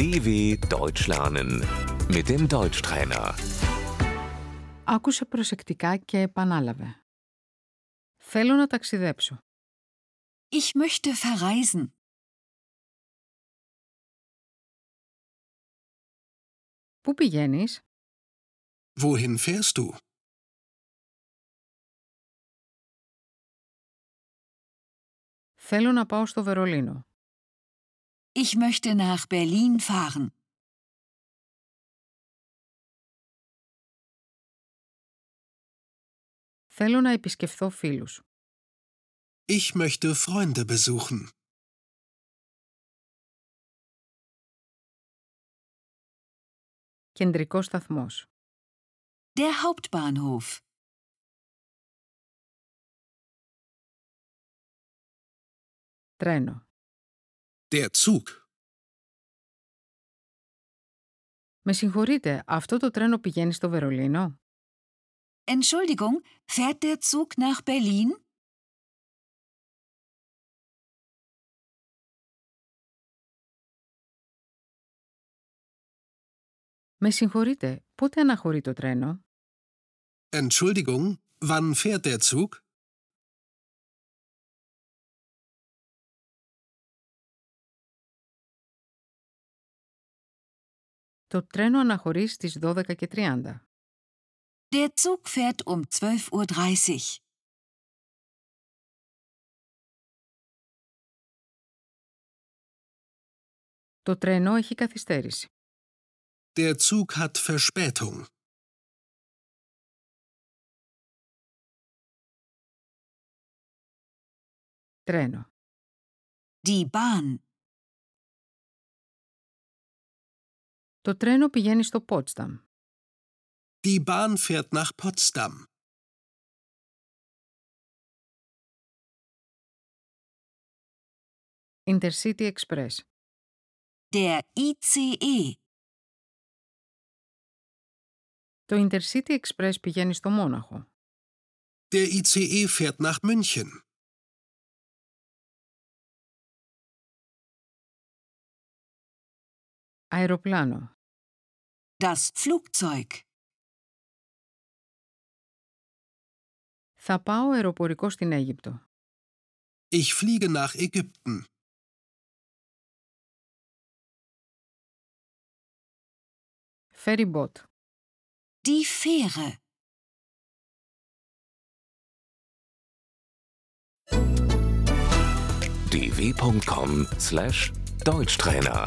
DW Deutsch lernen mit dem Deutschtrainer. Άκουσε προσεκτικά και επανάλαβε. Θέλω να ταξιδέψω. Ich möchte verreisen. Πού πηγαίνεις; Wohin fährst du? Θέλω να πάω στο Βερολίνο. Ich möchte nach Berlin fahren. Θέλω να επισκεφθώ φίλους. Ich möchte Freunde besuchen. Κεντρικός σταθμός. Der Hauptbahnhof. Τρένο. Der Zug. Με συγχωρείτε, αυτό το τρένο πηγαίνει στο Βερολίνο? Entschuldigung, fährt der Zug nach Berlin? Με συγχωρείτε, πότε αναχωρεί το τρένο? Entschuldigung, wann fährt der Zug? Το τρένο αναχωρεί στις 12 και 30. Der Zug fährt um 12.30 Uhr. Το τρένο έχει καθυστέρηση. Der Zug hat Verspätung. Τρένο. Die Bahn. Το τρένο πηγαίνει στο Πότσταμ. Die Bahn fährt nach Potsdam. Intercity Express. Der ICE. Το Intercity Express πηγαίνει στο Μόναχο. Der ICE fährt nach München. Αεροπλάνο. Das Flugzeug. Θα πάω αεροπορικό στην Αίγυπτο. Ich fliege nach Ägypten. Ferry boat. Die Fähre. dw.com/deutschtrainer